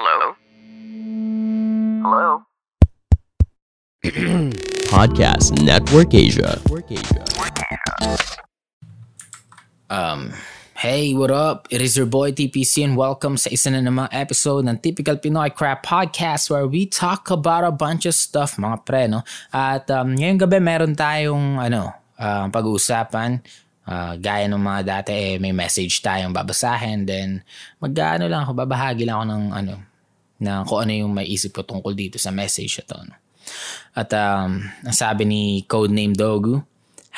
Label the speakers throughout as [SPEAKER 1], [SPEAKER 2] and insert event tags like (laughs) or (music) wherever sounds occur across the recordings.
[SPEAKER 1] Hello? Hello? (clears throat)
[SPEAKER 2] Podcast Network Asia.
[SPEAKER 3] Um, hey, what up? It is your boy TPC and welcome sa isa na namang episode ng Typical Pinoy Crap Podcast where we talk about a bunch of stuff, mga pre, no? At um, ngayong gabi meron tayong ano, uh, pag-uusapan. Uh, gaya ng mga dati, eh, may message tayong babasahin. Then, mag-ano lang ako, babahagi lang ako ng ano, na kung ano yung may isip ko tungkol dito sa message ito. No? At um, ang sabi ni Codename Dogu,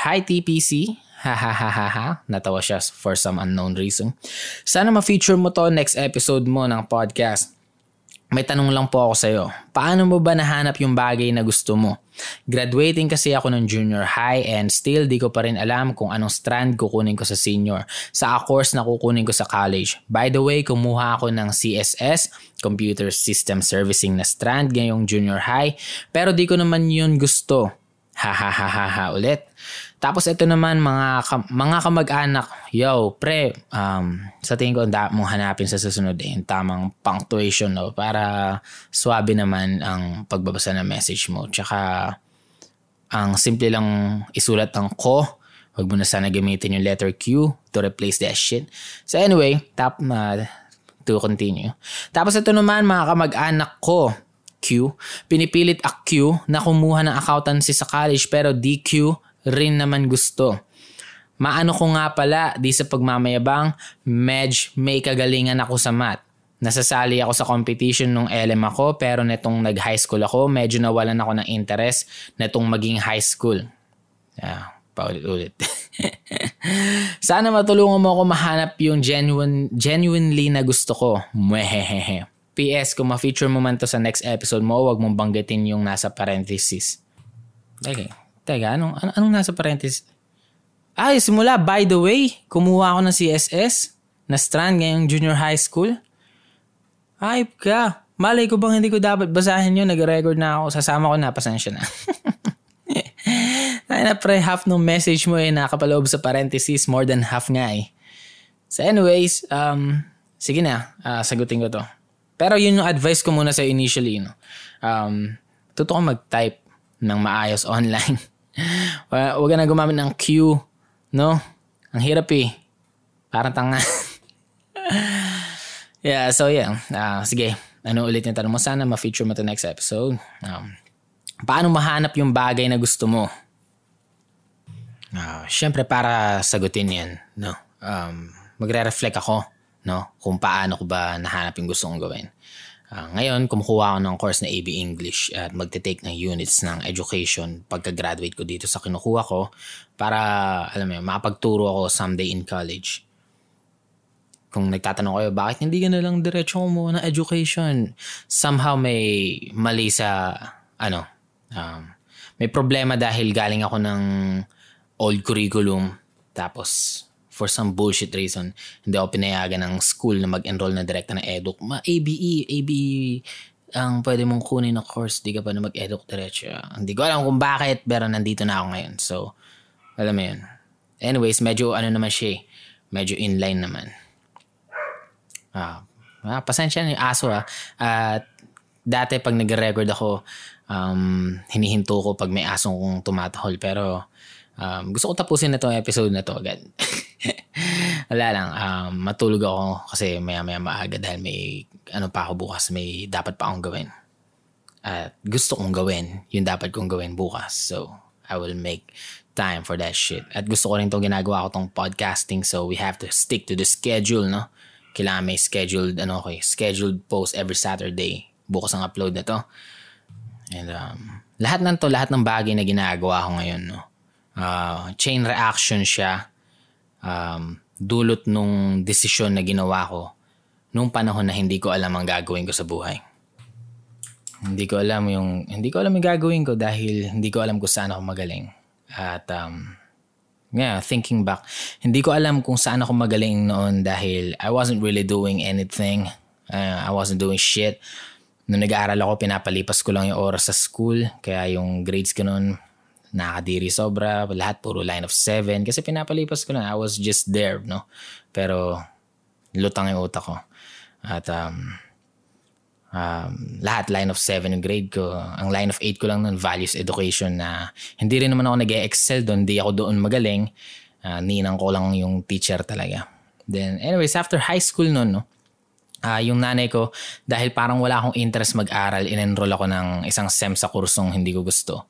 [SPEAKER 3] Hi TPC, ha ha ha ha, natawa siya for some unknown reason. Sana ma-feature mo to next episode mo ng podcast. May tanong lang po ako sa'yo. Paano mo ba nahanap yung bagay na gusto mo? Graduating kasi ako ng junior high and still di ko pa rin alam kung anong strand kukunin ko sa senior sa course na kukunin ko sa college. By the way, kumuha ako ng CSS, Computer System Servicing na strand ngayong junior high pero di ko naman yun gusto. Ha ha ha ha ha ulit. Tapos ito naman mga ka- mga kamag-anak, yo, pre, um, sa tingin ko da mong hanapin sa susunod eh, yung tamang punctuation no, para swabe naman ang pagbabasa ng message mo. Tsaka ang simple lang isulat ng ko, wag mo na sana gamitin yung letter Q to replace that shit. So anyway, tap na to continue. Tapos ito naman mga kamag-anak ko, Q, pinipilit a Q na kumuha ng accountancy sa college pero DQ rin naman gusto. Maano ko nga pala, di sa pagmamayabang, medj may kagalingan ako sa math. Nasasali ako sa competition nung LM ako pero netong nag-high school ako, medyo nawalan ako ng interest netong maging high school. Yeah, paulit-ulit. (laughs) Sana matulungan mo ako mahanap yung genuine, genuinely na gusto ko. Mwehehehe. PS, kung ma-feature mo man to sa next episode mo, wag mong banggitin yung nasa parenthesis. Okay. Teka, anong, anong, anong nasa parenthesis? Ay, simula, by the way, kumuha ako ng CSS na strand ngayong junior high school. Ay, ka. Malay ko bang hindi ko dapat basahin yun? Nag-record na ako. Sasama ko na. Pasensya na. (laughs) Ay na pre, half ng message mo eh nakapaloob sa parenthesis. More than half nga eh. So anyways, um, sige na. Uh, sagutin ko to. Pero yun yung advice ko muna sa initially. No? Um, tuto ko mag-type ng maayos online. (laughs) Ka na gumamit ng Q. No? Ang hirap eh. Parang tanga. (laughs) yeah, so yeah. Uh, sige, ano ulit yung tanong mo? Sana ma-feature mo to next episode. Um, paano mahanap yung bagay na gusto mo? Uh, Siyempre para sagutin yan, no? Um, magre-reflect ako, no? Kung paano ko ba nahanap yung gusto kong gawin. Uh, ngayon, kumukuha ako ng course na AB English at magte-take ng units ng education pagka-graduate ko dito sa kinukuha ko para, alam mo yun, makapagturo ako someday in college kung nagtatanong kayo, bakit hindi ka na lang diretso mo ng education? Somehow may mali sa, ano, um, may problema dahil galing ako ng old curriculum. Tapos, for some bullshit reason, hindi ako pinayagan ng school na mag-enroll na direkta ng eduk. Ma ABE, ABE ang pwede mong kunin na course, di ka pa na mag-eduk diretso. Hindi ko alam kung bakit, pero nandito na ako ngayon. So, alam mo yun. Anyways, medyo ano naman siya eh. Medyo inline naman. Ah, ah pasensya na yung aso ah. At dati pag nag-record ako, um, hinihinto ko pag may asong kong tumatahol. Pero um, gusto ko tapusin na itong episode na to agad. (laughs) Wala lang. Um, matulog ako kasi maya-maya maaga dahil may ano pa ako bukas. May dapat pa akong gawin. At gusto kong gawin yung dapat kong gawin bukas. So, I will make time for that shit. At gusto ko rin itong ginagawa ko tong podcasting so we have to stick to the schedule, no? Kailangan may scheduled, ano okay, scheduled post every Saturday. Bukas ang upload na to. And um, lahat ng to, lahat ng bagay na ginagawa ko ngayon, no? Uh, chain reaction siya. Um, dulot nung desisyon na ginawa ko nung panahon na hindi ko alam ang gagawin ko sa buhay. Hindi ko alam yung hindi ko alam yung gagawin ko dahil hindi ko alam kung saan ako magaling. At um, yeah, thinking back, hindi ko alam kung saan ako magaling noon dahil I wasn't really doing anything. Uh, I wasn't doing shit. Nung nag-aaral ako, pinapalipas ko lang yung oras sa school. Kaya yung grades ko noon, nakadiri sobra. Lahat puro line of seven. Kasi pinapalipas ko na. I was just there, no? Pero lutang yung utak ko. At um, Um, lahat, line of 7 yung grade ko. Ang line of 8 ko lang nun, values education na hindi rin naman ako nag excel doon. Hindi ako doon magaling. Uh, ninang ko lang yung teacher talaga. Then, anyways, after high school nun, no, uh, yung nanay ko, dahil parang wala akong interest mag-aral, in-enroll ako ng isang SEM sa kursong hindi ko gusto.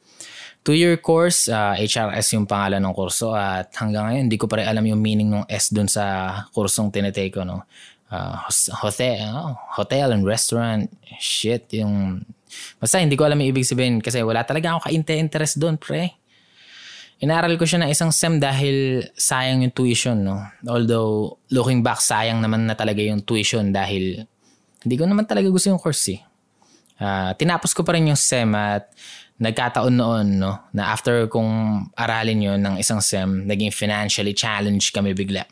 [SPEAKER 3] Two-year course, uh, ah, HRS yung pangalan ng kurso at hanggang ngayon hindi ko pa rin alam yung meaning ng S dun sa kursong tinetake ko. No? uh, hotel, oh, hotel and restaurant, shit, yung, basta hindi ko alam yung ibig sabihin kasi wala talaga ako ka-interest doon, pre. Inaral ko siya ng isang SEM dahil sayang yung tuition, no? Although, looking back, sayang naman na talaga yung tuition dahil hindi ko naman talaga gusto yung course, eh. Uh, tinapos ko pa rin yung SEM at nagkataon noon, no, na after kong aralin yon ng isang SEM, naging financially challenged kami bigla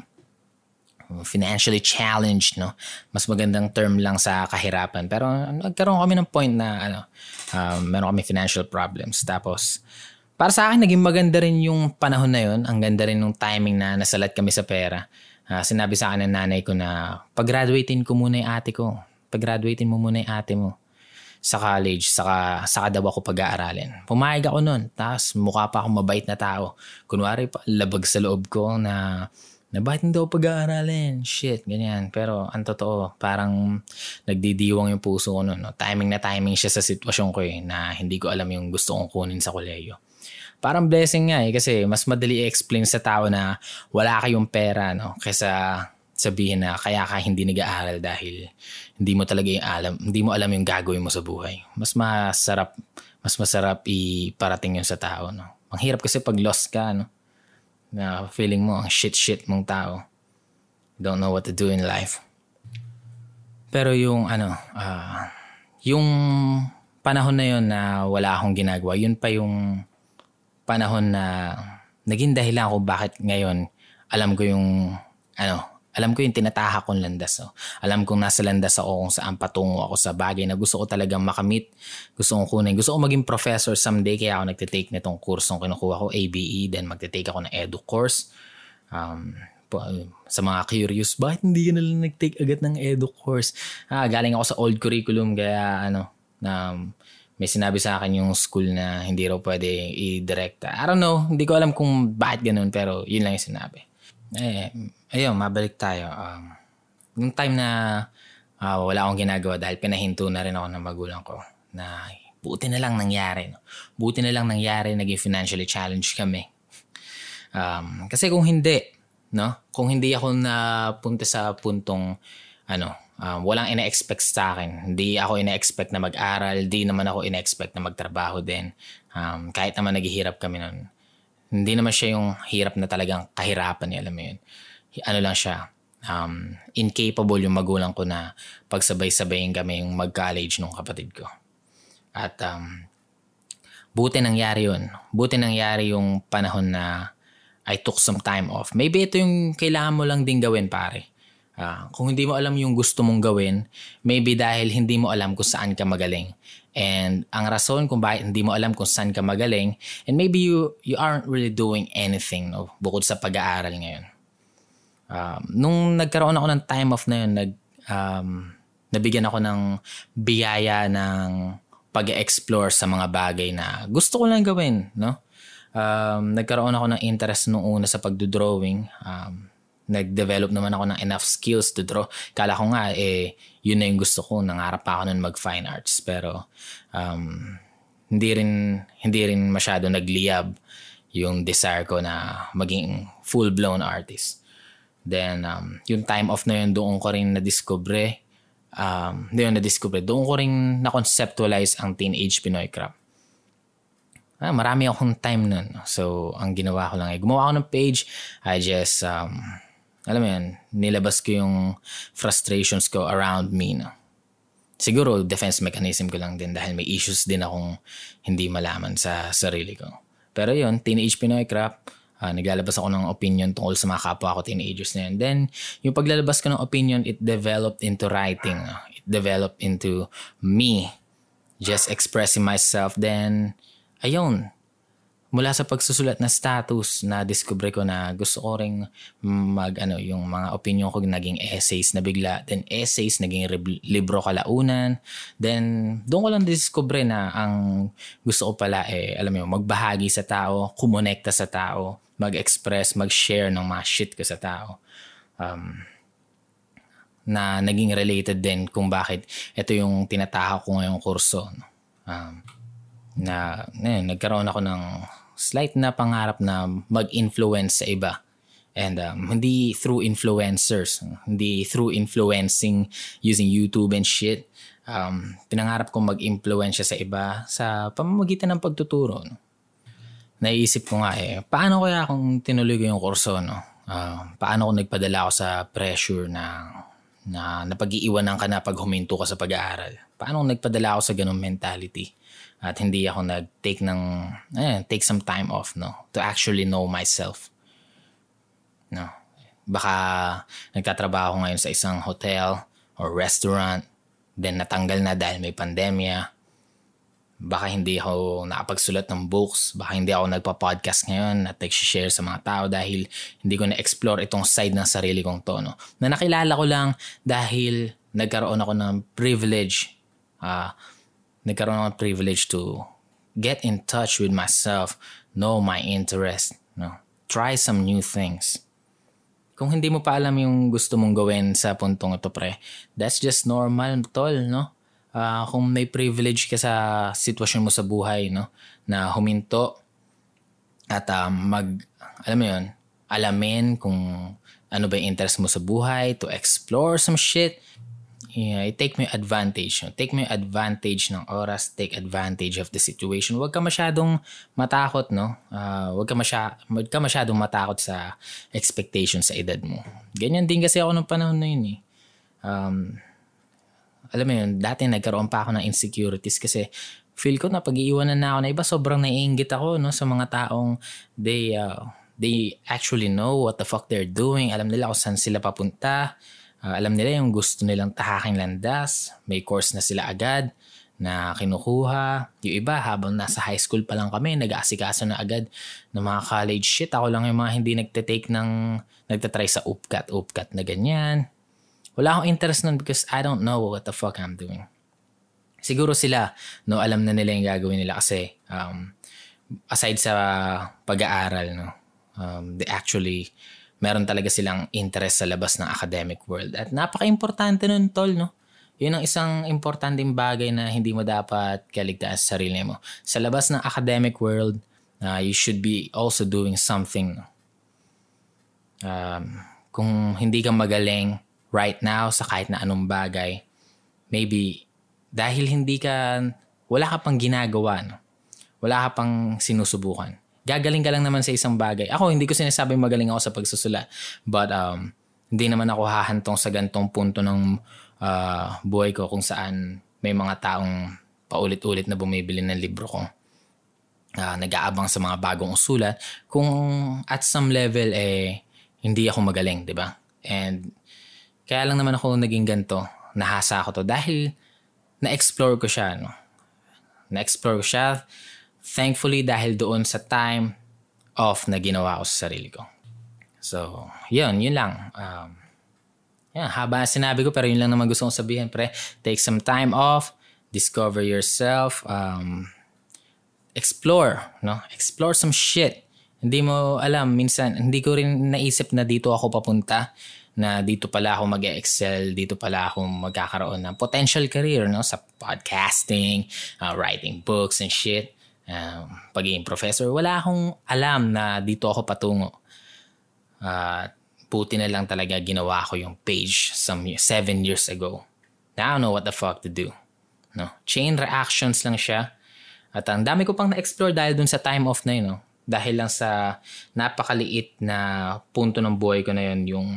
[SPEAKER 3] financially challenged, no? Mas magandang term lang sa kahirapan. Pero nagkaroon kami ng point na ano, um, meron kami financial problems. Tapos, para sa akin, naging maganda rin yung panahon na yun. Ang ganda rin ng timing na nasalat kami sa pera. Uh, sinabi sa akin ng nanay ko na pag-graduatein ko muna yung ate ko. Pag-graduatein mo muna yung ate mo sa college, saka, saka daw ako pag-aaralin. Pumayag ako nun. Tapos mukha pa akong mabait na tao. Kunwari pa, labag sa loob ko na na bakit hindi pag-aaralin? Shit, ganyan. Pero ang totoo, parang nagdidiwang yung puso ko noon. No? Timing na timing siya sa sitwasyon ko eh, na hindi ko alam yung gusto kong kunin sa koleyo. Parang blessing nga eh, kasi mas madali i-explain sa tao na wala kayong pera, no? Kaysa sabihin na kaya ka hindi nag-aaral dahil hindi mo talaga yung alam, hindi mo alam yung gagawin mo sa buhay. Mas masarap, mas masarap iparating yun sa tao, no? Ang hirap kasi pag lost ka, no? na feeling mo ang shit-shit mong tao. Don't know what to do in life. Pero yung ano, uh, yung panahon na yun na wala akong ginagawa, yun pa yung panahon na naging dahilan ko bakit ngayon alam ko yung ano, alam ko yung tinataha kong landas. So. Alam kong nasa landas ako kung saan patungo ako sa bagay na gusto ko talagang makamit. Gusto kong kunin. Gusto ko maging professor someday kaya ako nagtitake nitong kursong kinukuha ko, ABE. Then magtitake ako ng edu course. Um, sa mga curious, bakit hindi ka nalang nag-take agad ng edu course? Ah, galing ako sa old curriculum kaya ano, na may sinabi sa akin yung school na hindi raw pwede i-direct. I don't know, hindi ko alam kung bakit ganun pero yun lang yung sinabi. Eh, ayun, mabalik tayo. Um, yung time na uh, wala akong ginagawa dahil pinahinto na rin ako ng magulang ko na buti na lang nangyari. No? Buti na lang nangyari, naging financially challenged kami. Um, kasi kung hindi, no? Kung hindi ako napunta sa puntong ano, um, walang ina-expect sa akin. Hindi ako ina-expect na mag-aral, hindi naman ako ina-expect na magtrabaho din. Um, kahit naman naghihirap kami noon. Hindi naman siya yung hirap na talagang kahirapan niya, alam mo yun. Ano lang siya, um, incapable yung magulang ko na pagsabay-sabayin kami yung mag-college nung kapatid ko. At um, buti nangyari yun. Buti nangyari yung panahon na I took some time off. Maybe ito yung kailangan mo lang din gawin, pare. Uh, kung hindi mo alam yung gusto mong gawin, maybe dahil hindi mo alam kung saan ka magaling. And ang rason kung bakit hindi mo alam kung saan ka magaling, and maybe you you aren't really doing anything no, bukod sa pag-aaral ngayon. Um, nung nagkaroon ako ng time off na yun, nag, um, nabigyan ako ng biyaya ng pag-explore sa mga bagay na gusto ko lang gawin. No? Um, nagkaroon ako ng interest nung una sa pagdodrawing. Um, nag-develop naman ako ng enough skills to draw. Kala ko nga, eh, yun na yung gusto ko. Nangarap pa ako nun mag-fine arts. Pero, um, hindi rin, hindi rin masyado nagliyab yung desire ko na maging full-blown artist. Then, um, yung time off na yun, doon ko rin na-discover, um, doon na-discover, doon ko rin na-conceptualize ang Teenage Pinoy Crap. Ah, marami akong time nun. So, ang ginawa ko lang ay gumawa ako ng page. I just um, alam mo yan, nilabas ko yung frustrations ko around me. No? Siguro defense mechanism ko lang din dahil may issues din akong hindi malaman sa sarili ko. Pero yun, Teenage Pinoy Crap, uh, naglalabas ako ng opinion tungkol sa mga kapwa ko teenagers na yun. Then, yung paglalabas ko ng opinion, it developed into writing. No? It developed into me just expressing myself. Then, ayun, mula sa pagsusulat na status na discover ko na gusto ko ring mag ano yung mga opinion ko naging essays na bigla. Then essays naging rib- libro kalaunan. Then doon ko lang discover na ang gusto ko pala eh alam mo magbahagi sa tao kumonekta sa tao mag-express mag-share ng mga shit ko sa tao. Um, na naging related din kung bakit ito yung tinatahak ko ngayong kurso um, na eh, nagkaroon ako ng slight na pangarap na mag-influence sa iba. And um, hindi through influencers, hindi through influencing using YouTube and shit. Um, pinangarap kong mag-influence sa iba sa pamamagitan ng pagtuturo. No? Naiisip ko nga eh, paano kaya kung tinuloy ko yung kurso, no? Uh, paano kung nagpadala ako sa pressure na na napag-iiwanan ka na pag huminto ka sa pag-aaral? Paano kung nagpadala ako sa ganong mentality? At hindi ako nag-take ng eh, take some time off no to actually know myself no. Baka nagtatrabaho ngayon sa isang hotel or restaurant then natanggal na dahil may pandemya. Baka hindi ako nakapagsulat ng books baka hindi ako nagpa-podcast ngayon at nag-share sa mga tao dahil hindi ko na-explore itong side ng sarili kong to no. Na nakilala ko lang dahil nagkaroon ako ng privilege uh, nagkaroon ako ng privilege to get in touch with myself, know my interest, no? try some new things. Kung hindi mo pa alam yung gusto mong gawin sa puntong ito, pre, that's just normal, tol, no? Uh, kung may privilege ka sa sitwasyon mo sa buhay, no? Na huminto at um, mag, alam mo yun, alamin kung ano ba yung interest mo sa buhay, to explore some shit, yeah, take mo yung advantage. Take mo yung advantage ng oras, take advantage of the situation. Huwag ka masyadong matakot, no? Uh, huwag, ka masya, huwag ka masyadong matakot sa expectation sa edad mo. Ganyan din kasi ako nung panahon na yun eh. Um, alam mo yun, dati nagkaroon pa ako ng insecurities kasi feel ko na pag-iiwanan na ako na iba, sobrang naiingit ako no, sa mga taong they, uh, they actually know what the fuck they're doing. Alam nila kung saan sila papunta Uh, alam nila yung gusto nilang tahaking landas, may course na sila agad na kinukuha. Yung iba, habang nasa high school pa lang kami, nag-aasikaso na agad ng mga college shit. Ako lang yung mga hindi nagte-take ng, nagtatry sa upcat, upcat na ganyan. Wala akong interest nun because I don't know what the fuck I'm doing. Siguro sila, no, alam na nila yung gagawin nila kasi um, aside sa pag-aaral, no, um, they actually meron talaga silang interest sa labas ng academic world. At napaka-importante nun, tol, no? Yun ang isang importanteng bagay na hindi mo dapat kaligtaan sa sarili mo. Sa labas ng academic world, uh, you should be also doing something. Um, kung hindi ka magaling right now sa kahit na anong bagay, maybe dahil hindi ka, wala ka pang ginagawa, no? wala ka pang sinusubukan Gagaling ka lang naman sa isang bagay. Ako, hindi ko sinasabing magaling ako sa pagsusula. But um, hindi naman ako hahantong sa gantong punto ng uh, buhay ko kung saan may mga taong paulit-ulit na bumibili ng libro ko. Uh, nag-aabang sa mga bagong usulat. Kung at some level, eh, hindi ako magaling, di ba? And kaya lang naman ako naging ganito. Nahasa ako to dahil na-explore ko siya. No? Na-explore ko siya Thankfully dahil doon sa time off na ginawa ko sa sarili ko. So, yun, yun lang. Um, yan, haba sinabi ko pero yun lang naman gusto kong sabihin pre. Take some time off, discover yourself, um, explore, no? Explore some shit. Hindi mo alam, minsan, hindi ko rin naisip na dito ako papunta na dito pala ako mag excel dito pala ako magkakaroon ng potential career no sa podcasting, uh, writing books and shit uh, pagiging professor, wala akong alam na dito ako patungo. Uh, puti na lang talaga ginawa ko yung page some seven years ago. Now I don't know what the fuck to do. No? Chain reactions lang siya. At ang dami ko pang na-explore dahil dun sa time off na yun. No? Dahil lang sa napakaliit na punto ng buhay ko na yun, yung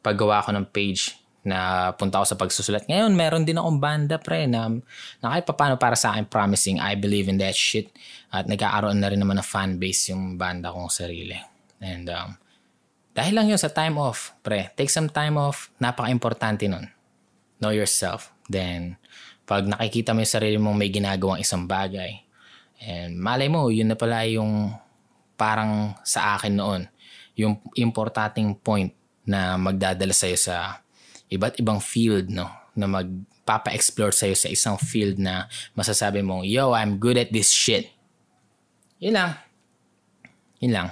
[SPEAKER 3] paggawa ko ng page na punta ako sa pagsusulat. Ngayon, meron din akong banda pre na, na kahit paano para sa akin promising, I believe in that shit. At nagkakaroon na rin naman ng fan base yung banda kong sarili. And um, dahil lang yun sa time off, pre, take some time off, napaka-importante nun. Know yourself. Then, pag nakikita mo yung sarili mong may ginagawang isang bagay, and malay mo, yun na pala yung parang sa akin noon, yung importanting point na magdadala sa'yo sa iba't ibang field, no? Na magpapa-explore sa'yo sa isang field na masasabi mo, yo, I'm good at this shit. Yun lang. Yun lang.